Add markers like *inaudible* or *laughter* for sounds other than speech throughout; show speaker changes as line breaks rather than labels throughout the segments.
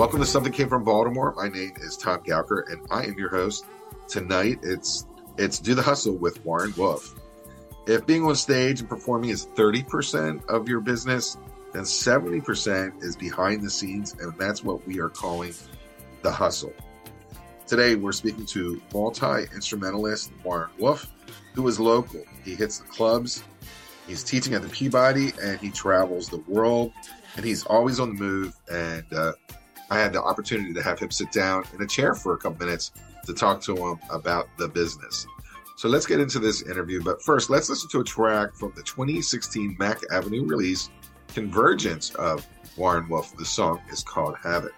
Welcome to Something Came from Baltimore. My name is Tom Gauker, and I am your host. Tonight, it's it's Do the Hustle with Warren Wolf. If being on stage and performing is 30% of your business, then 70% is behind the scenes, and that's what we are calling the hustle. Today, we're speaking to multi instrumentalist Warren Wolf, who is local. He hits the clubs, he's teaching at the Peabody, and he travels the world, and he's always on the move. And uh, I had the opportunity to have him sit down in a chair for a couple minutes to talk to him about the business. So let's get into this interview. But first, let's listen to a track from the 2016 Mack Avenue release, Convergence of Warren Wolf. The song is called Havoc.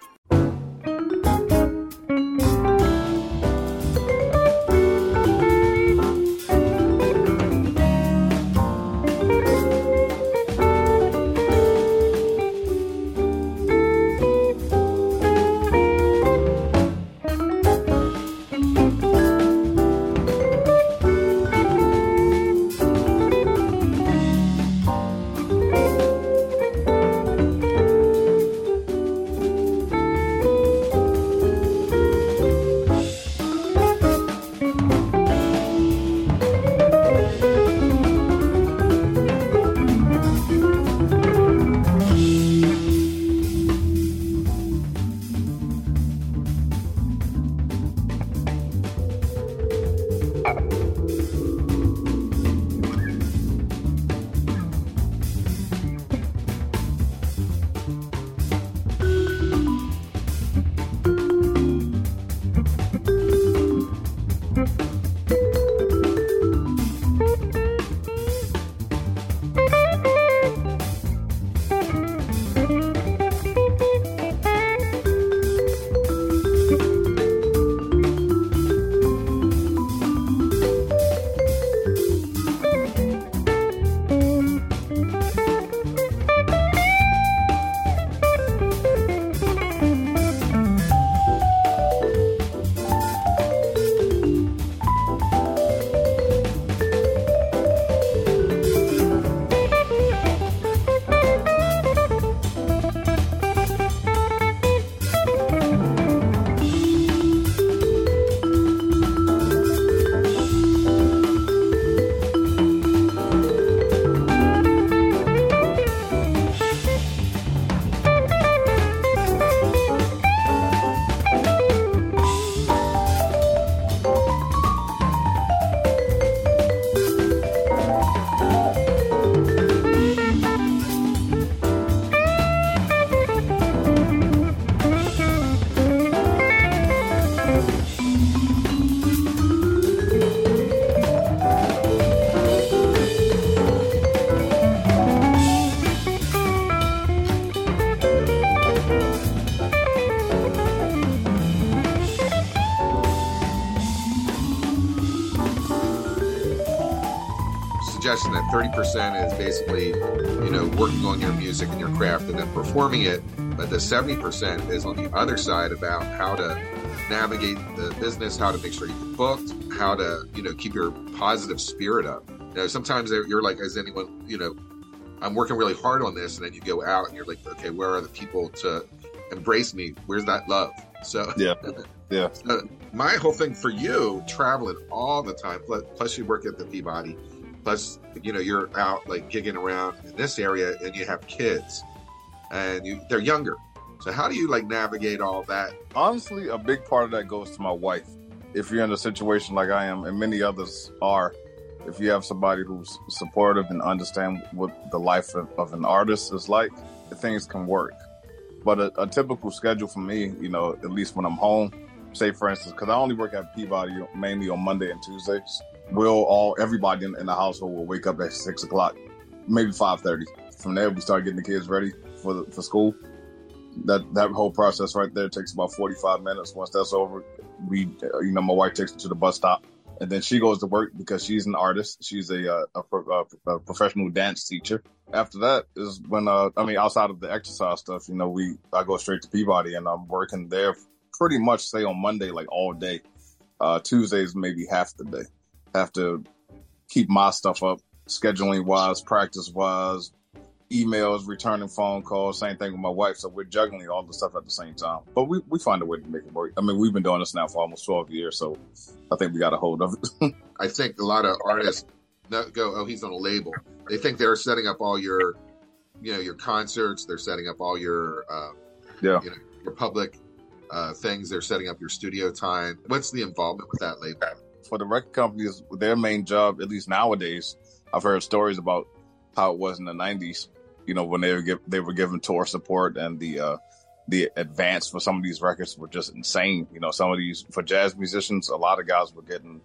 30% is basically, you know, working on your music and your craft and then performing it. But the 70% is on the other side about how to navigate the business, how to make sure you're booked, how to, you know, keep your positive spirit up. You know, sometimes you're like, as anyone, you know, I'm working really hard on this. And then you go out and you're like, okay, where are the people to embrace me? Where's that love? So,
yeah. *laughs* Yeah.
So my whole thing for you, traveling all the time, plus, plus you work at the Peabody, plus you know you're out like gigging around in this area and you have kids and you they're younger. So how do you like navigate all that?
Honestly a big part of that goes to my wife. If you're in a situation like i am and many others are if you have somebody who's supportive and understand what the life of, of an artist is like things can work. But a, a typical schedule for me you know at least when i'm home say for instance because i only work at peabody mainly on monday and tuesdays we'll all everybody in, in the household will wake up at six o'clock, maybe five thirty. From there, we start getting the kids ready for the, for school. That that whole process right there takes about forty five minutes. Once that's over, we you know my wife takes me to the bus stop, and then she goes to work because she's an artist. She's a uh, a, a, a professional dance teacher. After that is when uh, I mean outside of the exercise stuff, you know we I go straight to Peabody and I'm working there pretty much say on Monday like all day. Uh, Tuesdays maybe half the day have to keep my stuff up, scheduling wise, practice wise, emails, returning phone calls. Same thing with my wife. So we're juggling all the stuff at the same time. But we, we find a way to make it work. I mean, we've been doing this now for almost 12 years. So I think we got a hold of it. *laughs*
I think a lot of artists go, oh, he's on a label. They think they're setting up all your, you know, your concerts. They're setting up all your, uh,
yeah,
you know, your public uh, things. They're setting up your studio time. What's the involvement with that label?
For the record companies, their main job, at least nowadays, I've heard stories about how it was in the '90s. You know, when they were give, they were given tour support and the uh, the advance for some of these records were just insane. You know, some of these for jazz musicians, a lot of guys were getting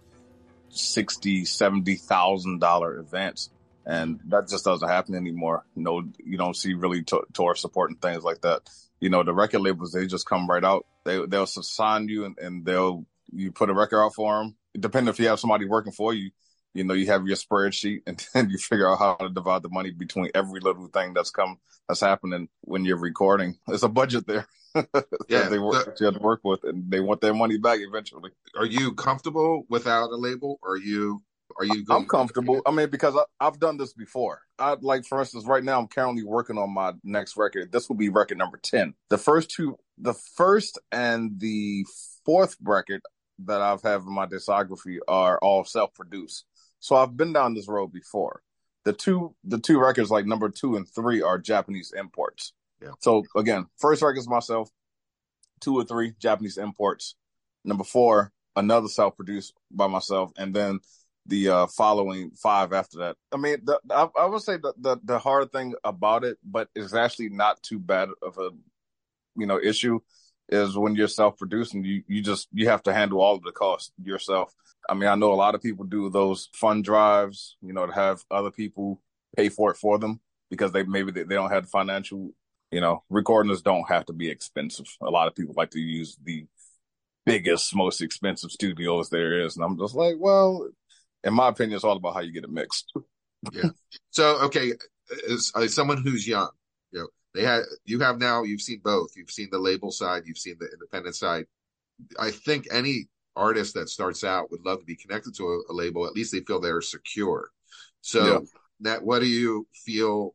sixty, seventy thousand dollar advance, and that just doesn't happen anymore. Know, you don't see really t- tour support and things like that. You know, the record labels they just come right out. They they'll sign you and, and they'll you put a record out for them. Depending if you have somebody working for you, you know, you have your spreadsheet and *laughs* then you figure out how to divide the money between every little thing that's come that's happening when you're recording. There's a budget there. *laughs* yeah, they work, you have to work with, and they want their money back eventually.
Are you comfortable without a label? Or are you? Are you?
I'm comfortable. I mean, because I, have done this before. I like, for instance, right now I'm currently working on my next record. This will be record number ten. The first two, the first and the fourth record that I've had in my discography are all self-produced. So I've been down this road before. The two the two records like number two and three are Japanese imports.
Yeah.
So again, first record is myself, two or three Japanese imports. Number four, another self produced by myself, and then the uh, following five after that. I mean, the, I, I, would say the, the, the hard thing about it, but it's actually not too bad of a you know issue, is when you're self producing, you you just you have to handle all of the costs yourself. I mean, I know a lot of people do those fund drives, you know, to have other people pay for it for them because they maybe they, they don't have the financial, you know, recordings don't have to be expensive. A lot of people like to use the biggest, most expensive studios there is. And I'm just like, well, in my opinion, it's all about how you get it mixed.
yeah. So, okay, as, as someone who's young, they had, you have now, you've seen both. You've seen the label side, you've seen the independent side. I think any artist that starts out would love to be connected to a, a label. At least they feel they're secure. So yeah. that what do you feel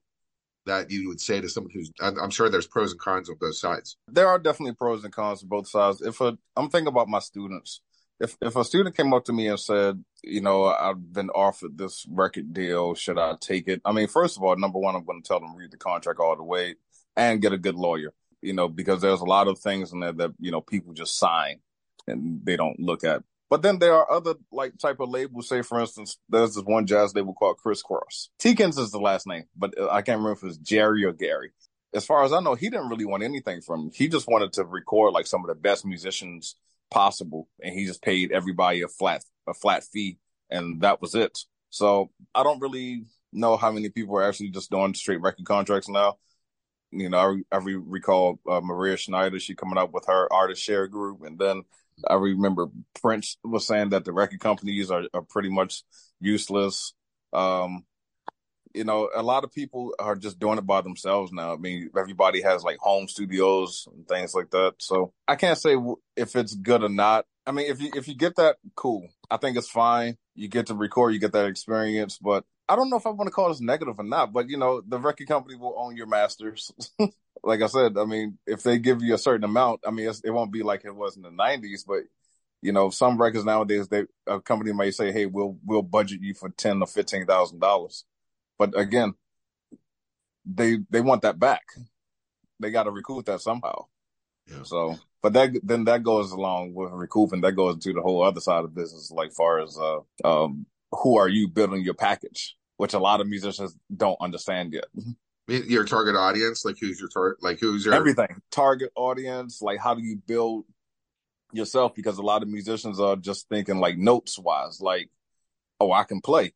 that you would say to someone who's I'm, I'm, sure there's pros and cons on both sides.
There are definitely pros and cons on both sides. If a, I'm thinking about my students, if if a student came up to me and said, you know, I've been offered this record deal, should I take it? I mean, first of all, number one, I'm going to tell them read the contract all the way and get a good lawyer. You know, because there's a lot of things in there that you know people just sign and they don't look at. But then there are other like type of labels. Say, for instance, there's this one jazz label called Criss Cross. Teekens is the last name, but I can't remember if it's Jerry or Gary. As far as I know, he didn't really want anything from. He just wanted to record like some of the best musicians possible, and he just paid everybody a flat a flat fee, and that was it. So I don't really know how many people are actually just doing straight record contracts now. You know, I, I recall uh, Maria Schneider, she coming up with her ArtistShare group, and then I remember Prince was saying that the record companies are, are pretty much useless. Um, you know, a lot of people are just doing it by themselves now. I mean, everybody has like home studios and things like that. So I can't say if it's good or not. I mean, if you if you get that, cool. I think it's fine. You get to record, you get that experience. But I don't know if I want to call this negative or not. But you know, the record company will own your masters. *laughs* like I said, I mean, if they give you a certain amount, I mean, it won't be like it was in the '90s, but you know, some records nowadays, they a company may say, "Hey, we'll we'll budget you for ten or fifteen thousand dollars," but again, they they want that back. They got to recoup that somehow. Yeah. So, but that then that goes along with recouping. That goes into the whole other side of business, like far as uh, um, who are you building your package, which a lot of musicians don't understand yet.
your target audience like who's your target like who's your
everything target audience like how do you build yourself because a lot of musicians are just thinking like notes wise like oh i can play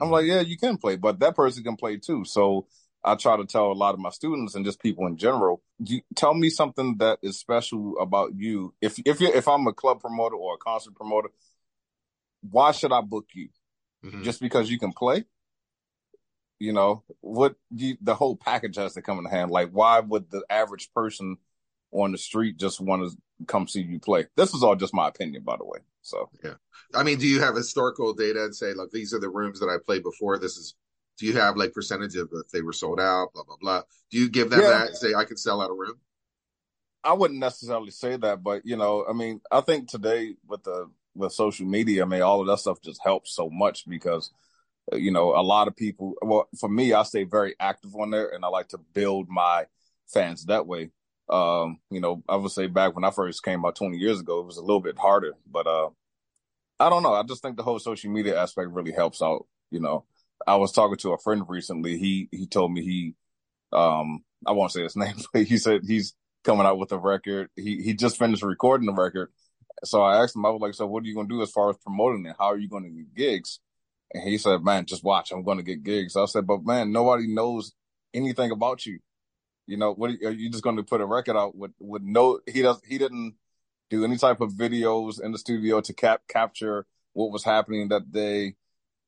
i'm like yeah you can play but that person can play too. So i try to tell a lot of my students and just people in general you tell me something that is special about you. If if you if i'm a club promoter or a concert promoter why should i book you? Mm-hmm. just because you can play? You know what you, the whole package has to come in hand. Like why would the average person on the street just want to come see you play this is all just my opinion by the way so
yeah i mean do you have historical data and say look these are the rooms that i played before this is do you have like percentage of if they were sold out, blah blah blah? Do you give them
Yeah.
that? and Say I can sell out a room.
I wouldn't necessarily say that, but you know, I mean, I think today with the with social media, I mean, all of that stuff just helps so much because you know a lot of people. Well, for me, I stay very active on there, and I like to build my fans that way. Um, you know, I would say back when I first came about 20 years ago, it was a little bit harder, but uh, I don't know. I just think the whole social media aspect really helps out. You know, I was talking to a friend recently. He he told me he um I won't say his *laughs* name, but he said he's coming out with a record. He he just finished recording the record. So I asked him, I was like, so what are you gonna do as far as promoting it? How are you gonna get gigs? And he said, Man, just watch, I'm gonna get gigs. I said, But man, nobody knows anything about you. You know, what are you just gonna put a record out with with no he does he didn't do any type of videos in the studio to cap capture what was happening that day.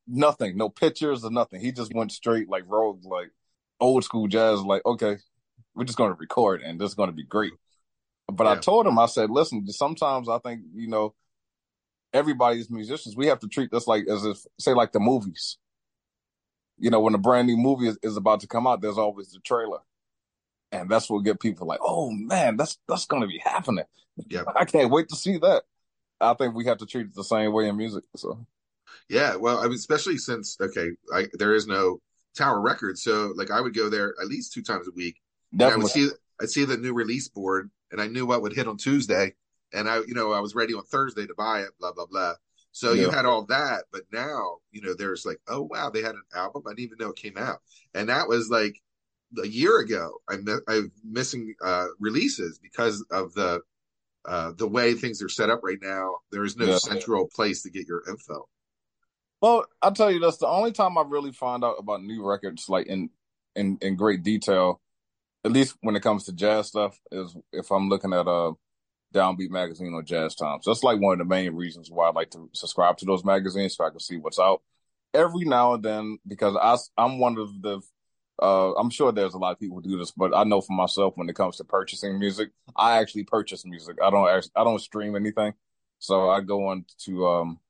Nothing, no pictures or nothing. He just went straight like rogue, like old school jazz, like, okay, we're just going to record and this is going to be great. But I told him, I said, listen, sometimes I think, you know, everybody's musicians, we have to treat this like as if, say, like the movies. You know, when a brand new movie is, is about to come out, there's always the trailer. And that's what get people like, oh man, that's that's gonna be happening.
Yeah, *laughs*
I can't wait to see that. I think we have to treat it the same way in music. So
Yeah, well, I mean, especially since okay, I, there is no Tower Records, so like I would go there at least two times a week. And I would see I'd see the new release board, and I knew what would hit on Tuesday, and I you know I was ready on Thursday to buy it. Blah blah blah. So you had all that, but now you know there's like, oh wow, they had an album. I didn't even know it came out, and that was like a year ago. I'm I'm missing uh, releases because of the uh, the way things are set up right now. There is no
Yeah.
central place to get your info.
Well, I'll tell you that's the only time I really find out about new records, like in in in great detail, at least when it comes to jazz stuff, is if I'm looking at a Downbeat magazine or Jazz Times. That's like one of the main reasons why I like to subscribe to those magazines so I can see what's out. Every now and then, because I I'm one of the uh, I'm sure there's a lot of people who do this, but I know for myself when it comes to purchasing music, I actually purchase music. I don't actually, I don't stream anything, so I go on to um,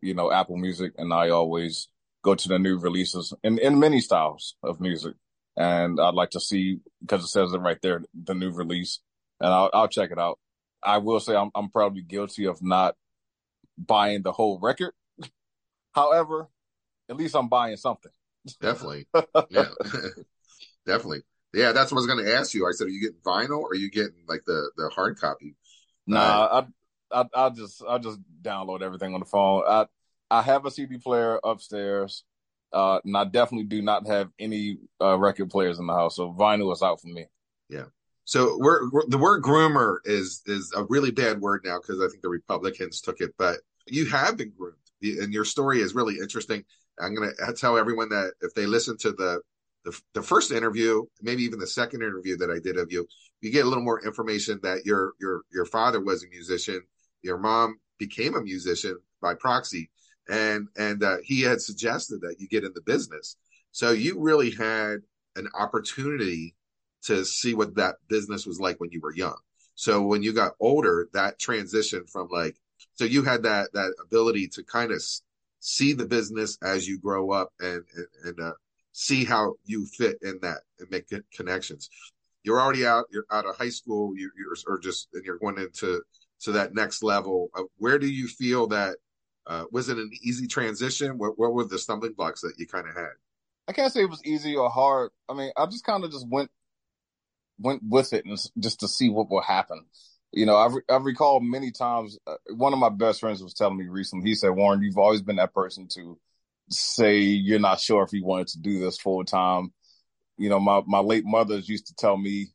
you know, Apple Music, and I always go to the new releases in in many styles of music, and I'd like to see because it says it right there, the new release, and I'll I'll check it out. I will say I'm I'm probably guilty of not buying the whole record. *laughs* However, at least I'm buying something.
Definitely. *laughs* Yeah. *laughs* Definitely. Yeah, that's what I was going to ask you. I said, are you getting vinyl or are you getting like the the hard copy?
Nah, I, I I just I just download everything on the phone. I I have a CD player upstairs, uh, and I definitely do not have any uh, record players in the house. So vinyl is out for me. Yeah.
So we're, we're the word groomer is is a really bad word now because I think the Republicans took it, but you have been groomed, and your story is really interesting. I'm to tell everyone that if they listen to the, the the first interview, maybe even the second interview that I did of you, you get a little more information that your your your father was a musician, your mom became a musician by proxy, and and uh, he had suggested that you get in the business. So you really had an opportunity to see what that business was like when you were young. So when you got older, that transition from like, so you had that that ability to kind of see the business as you grow up and and, and uh, see how you fit in that and make connections. You're already out. You're out of high school. You, you're or just and you're going into to that next level. Of where do you feel that uh, was it an easy transition? What, what were the stumbling blocks that you kind of had?
I can't say it was easy or hard. I mean, I just kind of just went went with it and just to see what will happen. You know, I, re- I recall many times. Uh, one of my best friends was telling me recently. He said, "Warren, you've always been that person to say you're not sure if you wanted to do this full time." You know, my my late mother used to tell me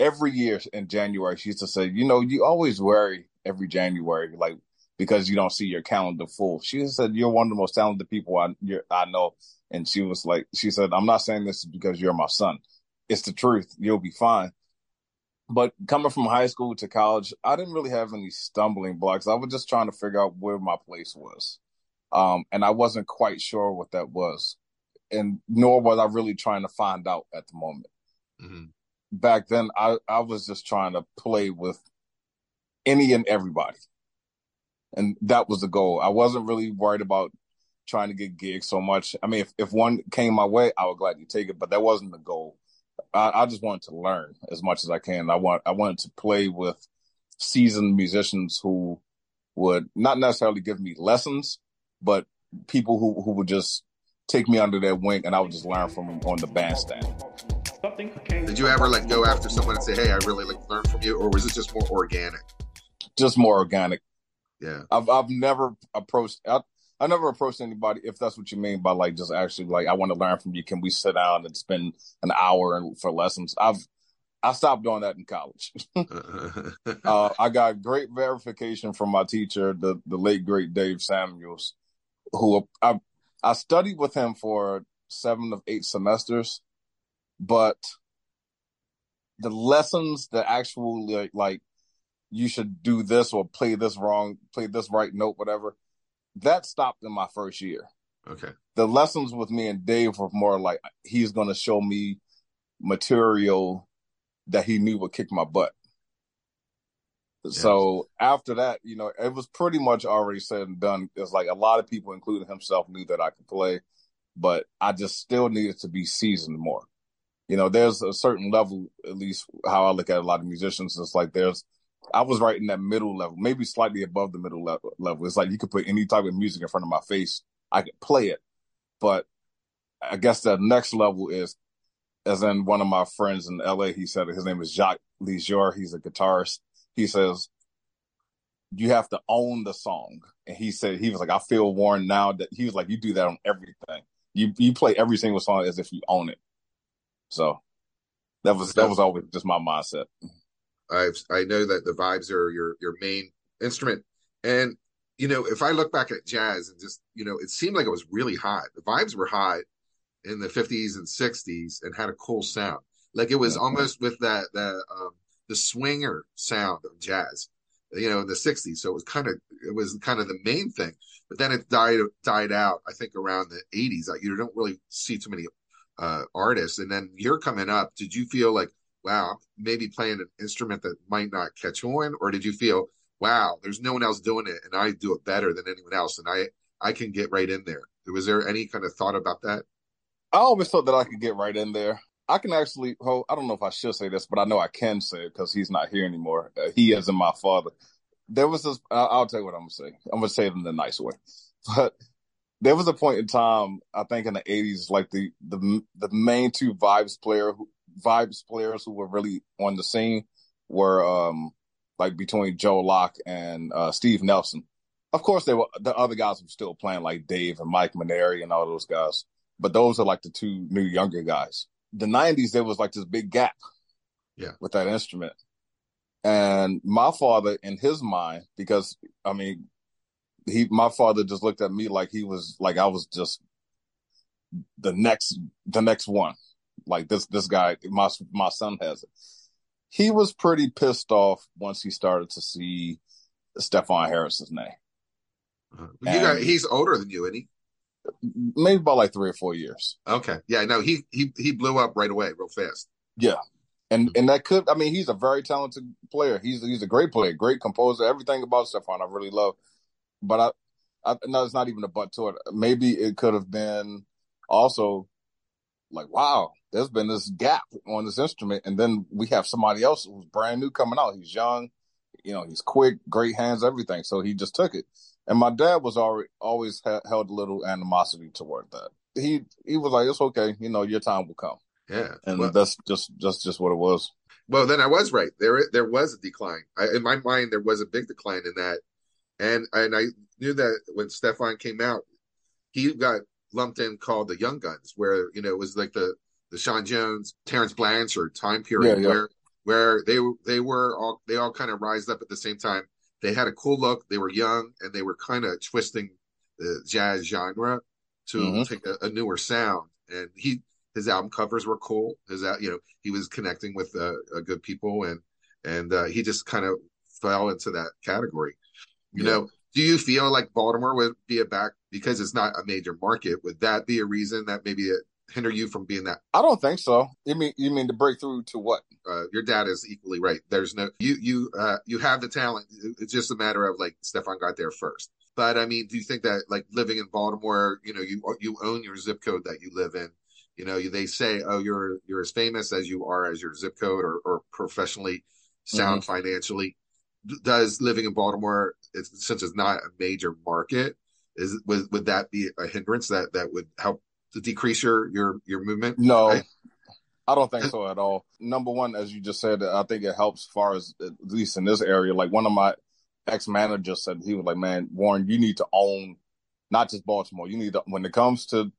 every year in January. She used to say, "You know, you always worry every January, like because you don't see your calendar full." She said, "You're one of the most talented people I I know." And she was like, "She said, I'm not saying this because you're my son." it's the truth. You'll be fine. But coming from high school to college, I didn't really have any stumbling blocks. I was just trying to figure out where my place was. Um, and I wasn't quite sure what that was. And nor was I really trying to find out at the moment.
Mm-hmm.
Back then, I, I was just trying to play with any and everybody. And that was the goal. I wasn't really worried about trying to get gigs so much. I mean, if, if one came my way, I would gladly take it, but that wasn't the goal. I, I just wanted to learn as much as I can. I want I wanted to play with seasoned musicians who would not necessarily give me lessons, but people who, who would just take me under their wing and I would just learn from them on the bandstand.
Did you ever like go after someone and say, "Hey, I really like to learn from you," or was it just more organic?
Just more organic.
Yeah,
I've I've never approached. I, I never approached anybody if that's what you mean by like just actually like I want to learn from you. Can we sit down and spend an hour for lessons? I've I stopped doing that in college. *laughs* uh, I got great verification from my teacher, the the late great Dave Samuels, who I I studied with him for seven of eight semesters, but the lessons, the actual like, like you should do this or play this wrong, play this right note, whatever, that stopped in my first year.
Okay.
The lessons with me and Dave were more like he's going to show me material that he knew would kick my butt. So after that, you know, it was pretty much already said and done. It's like a lot of people, including himself, knew that I could play, but I just still needed to be seasoned more. You know, there's a certain level, at least how I look at a lot of musicians. It's like there's, I was right in that middle level, maybe slightly above the middle level. level. It's like you could put any type of music in front of my face, I could play it, but I guess that next level is, as in one of my friends in LA, he said his name is Jacques Lesure. He's a guitarist he says you have to own the song. And he said he was like, I feel worn now that he was like, you do that on everything. You you play every single song as if you own it. So that was that was always just my mindset.
I I know that the vibes are your your main instrument, and you know if I look back at jazz and just you know it seemed like it was really hot. The vibes were hot in the 50s and 60s and had a cool sound. Like it was yeah. almost with that that um, the swinger sound of jazz, you know, in the '60s. So it was kind of it was kind of the main thing. But then it died died out. I think around the '80s. like You don't really see too many uh, artists. And then you're coming up. Did you feel like, wow, maybe playing an instrument that might not catch on, or did you feel, wow, there's no one else doing it, and I do it better than anyone else, and I I can get right in there. Was there any kind of thought about that?
I always thought that I could get right in there. I can actually, oh, I don't know if I should say this, but I know I can say it because he's not here anymore. Uh, he isn't my father. There was this, I'll tell you what I'm going to say. I'm going to say it in a nice way. *laughs* But there was a point in time, I think in the 80s, like the, the, the main two vibes player, vibes players who were really on the scene were, um, like between Joe Locke and, uh, Steve Nelson. Of course, they were, the other guys were still playing like Dave and Mike Mainieri and all those guys. But those are like the two new younger guys the 90s there was like this big gap
yeah
with that instrument and my father in his mind because i mean he my father just looked at me like he was like i was just the next the next one like this this guy my my son has it he was pretty pissed off once he started to see Stefon Harris's name.
You got, he's older than you, isn't he?
maybe about like three or four years.
Okay. Yeah. No, he he he blew up right away, real fast.
Yeah. And mm-hmm. and that could I mean he's a very talented player. He's he's a great player, great composer. Everything about Stefon I really love. But I I no, it's not even a but to it. Maybe it could have been also like, wow, there's been this gap on this instrument, and then we have somebody else who's brand new coming out. He's young, you know, he's quick, great hands, everything. So he just took it. And my dad was already always ha- held a little animosity toward that. He he was like, "It's okay, you know, your time will come."
Yeah,
and well, that's just just just what it was.
Well, then I was right. There there was a decline. I, in my mind, there was a big decline in that, and and I knew that when Stefon came out, he got lumped in called the Young Guns, where you know it was like the the Sean Jones, Terence Blanchard time period yeah, yeah. where where they they were all they all kind of rised up at the same time they had a cool look. They were young and they were kind of twisting the jazz genre to mm-hmm. take a, a, newer sound. And he, his album covers were cool. His, you know, he was connecting with uh, uh, good people and, and uh, he just kind of fell into that category. You yeah. know, do you feel like Baltimore would be a back because it's not a major market? Would that be a reason that maybe it hinder you from being that?
I don't think so. You mean you mean to break through to what?
Uh, your dad is equally right. There's no you you uh, you have the talent. It's just a matter of like Stefon got there first. But I mean, do you think that like living in Baltimore, you know, you you own your zip code that you live in? You know, they say, oh, you're you're as famous as you are as your zip code, or, or professionally sound mm-hmm. financially. Does living in Baltimore, it's, since it's not a major market, is would, would that be a hindrance that that would help to decrease your your your movement?
No, right? I don't think so at all. Number one, as you just said, I think it helps far as at least in this area. Like one of my ex managers said, he was like, "Man, Warren, you need to own not just Baltimore. You need to when it comes to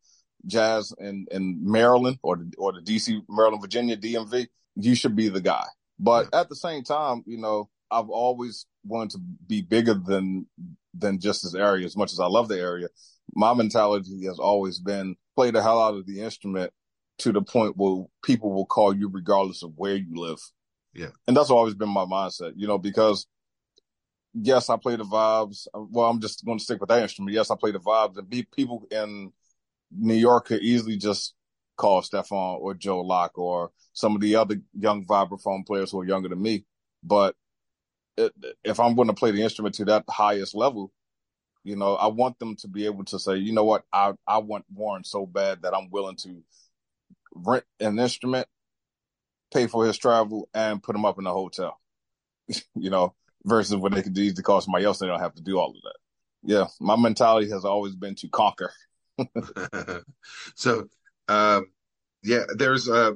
jazz in in Maryland or the, or the DC, Maryland, Virginia, DMV, you should be the guy." But at the same time, you know, I've always wanted to be bigger than than just this area. As much as I love the area, my mentality has always been play the hell out of the instrument to the point where people will call you regardless of where you live.
Yeah.
And that's always been my mindset, you know, because yes, I play the vibes. Well, I'm just going to stick with that instrument. Yes, I play the vibes and be people in New York could easily just call Stefon or Joe Locke or some of the other young vibraphone players who are younger than me. But if I'm going to play the instrument to that highest level, you know, I want them to be able to say, you know what, I I want Warren so bad that I'm willing to rent an instrument, pay for his travel, and put him up in a hotel. *laughs* you know, versus what they could to call somebody else, and they don't have to do all of that. Yeah, my mentality has always been to conquer. *laughs* *laughs*
so, um, yeah, there's uh,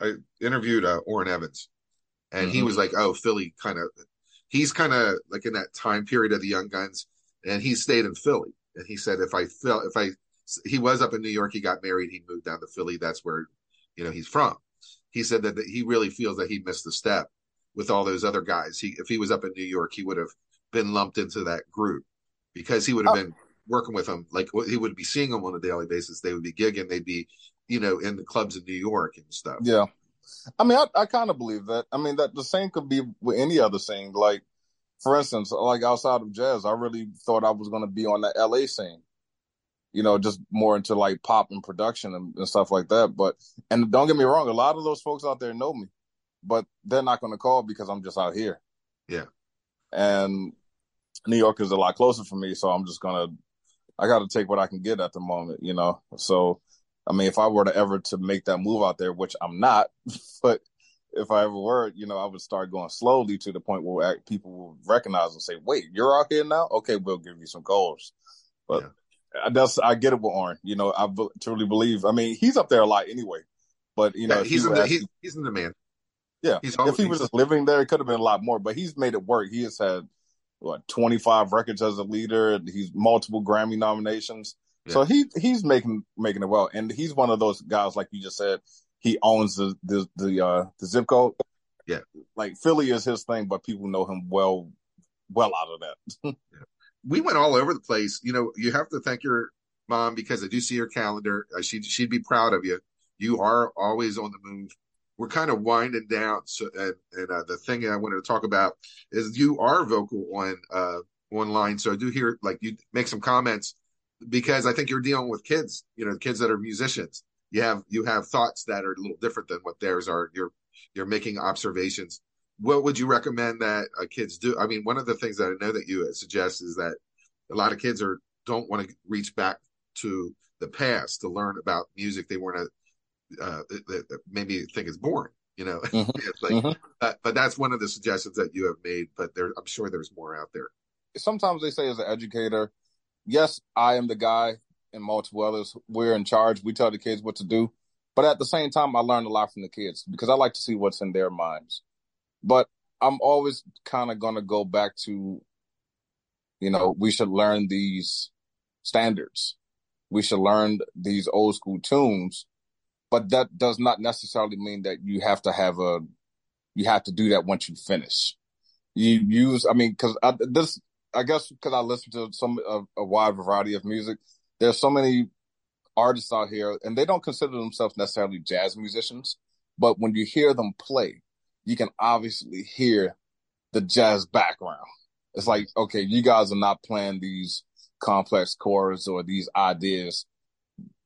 I interviewed uh, Evans, and mm-hmm. he was like, "Oh, Philly kind of." He's kind of like in that time period of the Young Guns, and he stayed in Philly. And he said, "If I felt if I he was up in New York. He got married. He moved down to Philly. That's where, you know, he's from. He said that, that he really feels that he missed the step with all those other guys. He, if he was up in New York, he would have been lumped into that group because he would have oh. been working with them. Like he would be seeing them on a daily basis. They would be gigging. They'd be, you know, in the clubs in New York and stuff.
Yeah. I mean, I, I kind of believe that. I mean, that the same could be with any other scene. Like, for instance, like outside of jazz, I really thought I was going to be on the LA scene you know, just more into like pop and production and, and, stuff like that. But and don't get me wrong, a lot of those folks out there know me, but they're not going to call because I'm just out here.
Yeah.
And New York is a lot closer for me, so I'm just gonna, I got to take what I can get at the moment, you know. So, I mean, if I were to ever to make that move out there, which I'm not, *laughs* but if I ever were, you know, I would start going slowly to the point where people will recognize and say, "Wait, you're out here now? Okay, we'll give you some calls." But yeah that's I get it with Orrin. You know, I truly believe. I mean, he's up there a lot anyway. But you know,
yeah, he's in the he's, he's in the man.
Yeah, he's if he was just living there, it could have been a lot more. But he's made it work. He has had what twenty five records as a leader. He's multiple Grammy nominations. Yeah. So he he's making making it well, and he's one of those guys like you just said. He owns the the the, uh, the zip code.
Yeah,
like Philly is his thing, but people know him well well out of that. *laughs*
yeah we went all over the place. You know, you have to thank your mom because I do see her calendar. Uh, she she'd be proud of you. You are always on the move. We're kind of winding down. So, and, and uh, the thing I wanted to talk about is you are vocal on uh, online. So I do hear like you make some comments because I think you're dealing with kids. You know, kids that are musicians. You have you have thoughts that are a little different than what theirs are. You're you're making observations what would you recommend that uh, kids do? I mean, one of the things that I know that you suggest is that a lot of kids are don't want to reach back to the past to learn about music they weren't a, uh, maybe think it's boring. You know, mm-hmm. *laughs* like, mm-hmm. Uh, but that's one of the suggestions that you have made. But there, I'm sure there's more out there.
Sometimes they say as an educator, yes, I am the guy, and multiple others. We're in charge. We tell the kids what to do. But at the same time, I learn a lot from the kids because I like to see what's in their minds. But I'm always kind of going to go back to, you know, we should learn these standards. We should learn these old school tunes, but that does not necessarily mean that you have to have a, you have to do that once you finish. You use, I mean, cause this, I guess because I listen to some, a, a wide variety of music, there's so many artists out here and they don't consider themselves necessarily jazz musicians, but when you hear them play, you can obviously hear the jazz background. It's like, okay, you guys are not playing these complex chords or these ideas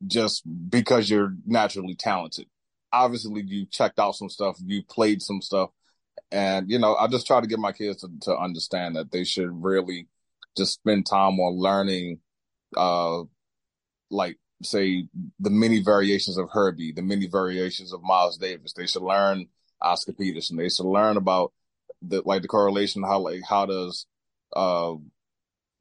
just because you're naturally talented. Obviously, you checked out some stuff, you played some stuff, and you know, I just try to get my kids to, to understand that they should really just spend time on learning, uh, like say the many variations of Herbie, the many variations of Miles Davis. They should learn Oscar Peterson. They should learn about the like the correlation how like how does uh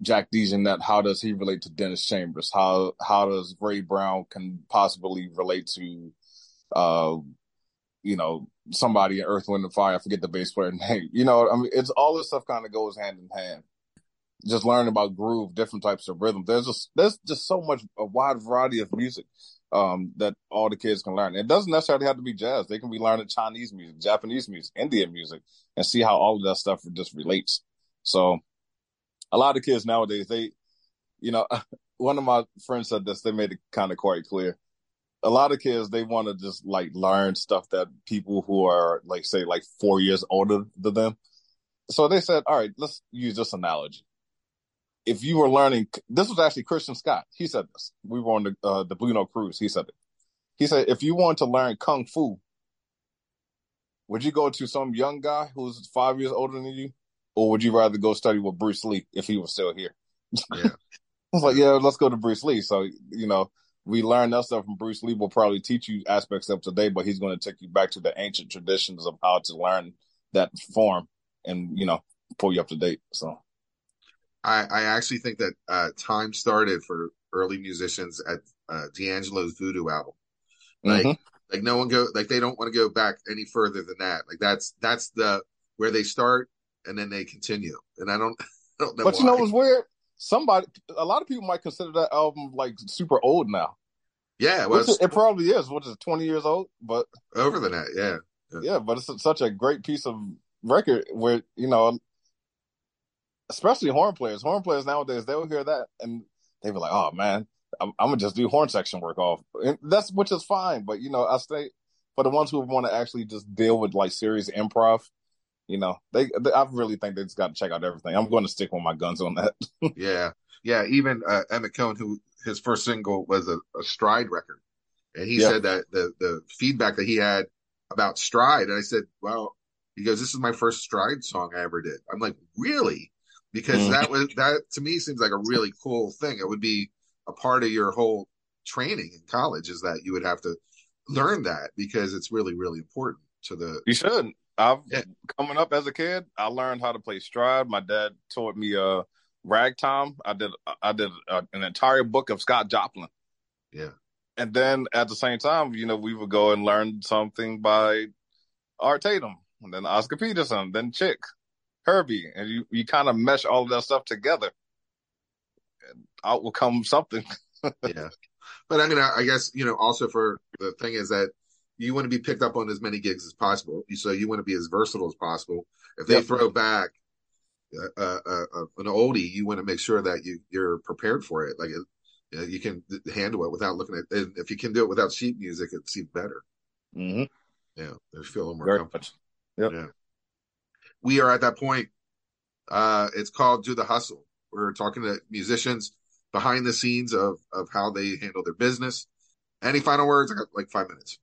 Jack DeJohnette, how does he relate to Dennis Chambers? How how does Ray Brown can possibly relate to uh you know somebody in Earth, Wind and Fire? I forget the bass player *laughs* name. You know, I mean, it's all this stuff kind of goes hand in hand. Just learning about groove, different types of rhythm. There's just there's just so much a wide variety of music um, that all the kids can learn. It doesn't necessarily have to be jazz. They can be learning Chinese music, Japanese music, Indian music, and see how all of that stuff just relates. So a lot of kids nowadays, they, you know, *laughs* one of my friends said this, they made it kind of quite clear. A lot of kids, they want to just like learn stuff that people who are like, say, like four years older than them. So they said, all right, let's use this analogy. If you were learning, this was actually Christian Scott. He said this. We were on the, uh, the Blue Note cruise. He said it. He said, if you want to learn Kung Fu, would you go to some young guy who's five years older than you or would you rather go study with Bruce Lee if he was still here? Yeah. *laughs* I was like, yeah, let's go to Bruce Lee. So, you know, we learned that stuff from Bruce Lee. Will probably teach you aspects of today, but he's going to take you back to the ancient traditions of how to learn that form and, you know, pull you up to date. So
I, I actually think that uh, time started for early musicians at uh, D'Angelo's Voodoo album. Like, mm-hmm. like no one go, like they don't want to go back any further than that. Like that's, that's the, where they start and then they continue. And I don't, *laughs* I don't know.
But why. you know what's weird? Somebody, a lot of people might consider that album like super old now.
Yeah,
well, it, it probably is. What is it, twenty years old? But
over the net, yeah.
yeah, yeah. But it's such a great piece of record where you know, especially horn players. Horn players nowadays they'll hear that and they be like, "Oh man, I'm, I'm gonna just do horn section work off." And that's which is fine. But you know, I stay for the ones who want to actually just deal with like serious improv you know, they, they I really think they just got to check out everything. I'm going to stick with my guns on that. *laughs*
yeah, yeah. Even uh, Emmett Cohen, who his first single was a, a Stride record, and he said that the the feedback that he had about Stride, and I said, well, he goes, this is my first Stride song I ever did. I'm like, really? Because mm. that was that to me seems like a really cool thing. It would be a part of your whole training in college is that you would have to learn that because it's really really important to the
you should I've yeah. coming up as a kid, I learned how to play stride. My dad taught me uh ragtime. I did I did uh, an entire book of Scott Joplin.
Yeah.
And then at the same time, you know, we would go and learn something by Art Tatum, and then Oscar Peterson, then Chick, Herbie, and you you kind of mesh all of that stuff together, and out will come something. *laughs*
yeah, but I mean, I, I guess you know, also for the thing is that you want to be picked up on as many gigs as possible. So you want to be as versatile as possible. If they yep. throw back uh, uh, uh, an oldie, you want to make sure that you you're prepared for it. Like it, you can handle it without looking at. And if you can do it without sheet music, it's even better.
Mm-hmm.
Yeah, they feel a more Very
comfortable. Yep.
Yeah. We are at that point. Uh, it's called "Do the Hustle." We're talking to musicians behind the scenes of of how they handle their business. Any final words? I got like five minutes.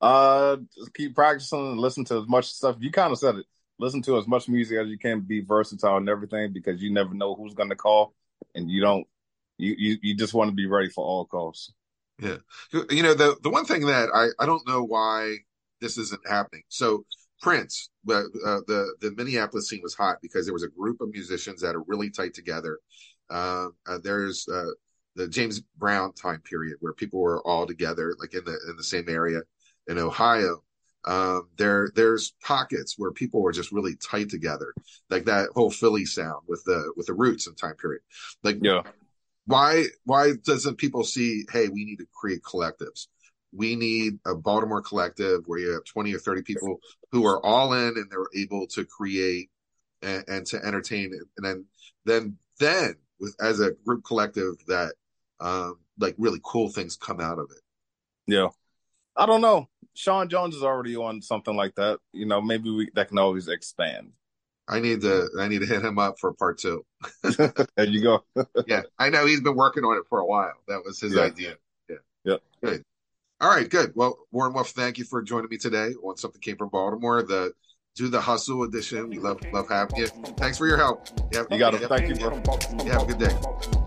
Uh, just keep practicing and listen to as much stuff. You kind of said it. Listen to as much music as you can. Be versatile and everything because you never know who's going to call, and you don't. You, you you just want to be ready for all calls.
Yeah, you know the the one thing that I I don't know why this isn't happening. So Prince, uh, the the Minneapolis scene was hot because there was a group of musicians that are really tight together. Uh, uh, there's uh, the James Brown time period where people were all together, like in the in the same area in Ohio, um, there there's pockets where people were just really tight together, like that whole Philly sound with the with the roots and time period. Like,
yeah,
why why doesn't people see? Hey, we need to create collectives. We need a Baltimore collective where you have twenty or thirty people who are all in and they're able to create and, and to entertain, and then then then with as a group collective that um like really cool things come out of it.
Yeah. I don't know. Sean Jones is already on something like that. You know, maybe we that can always expand.
I need to I need to hit him up for part two. *laughs*
there you go. *laughs*
yeah, I know he's been working on it for a while. That was his
yeah.
idea. Yeah.
Yep.
Good. All right, good. Well, Warren Wolf, thank you for joining me today on Something Came from Baltimore. The Do the Hustle edition. We love love having you. Thanks for your help.
You, you got it. Thank you, bro.
You have a good day.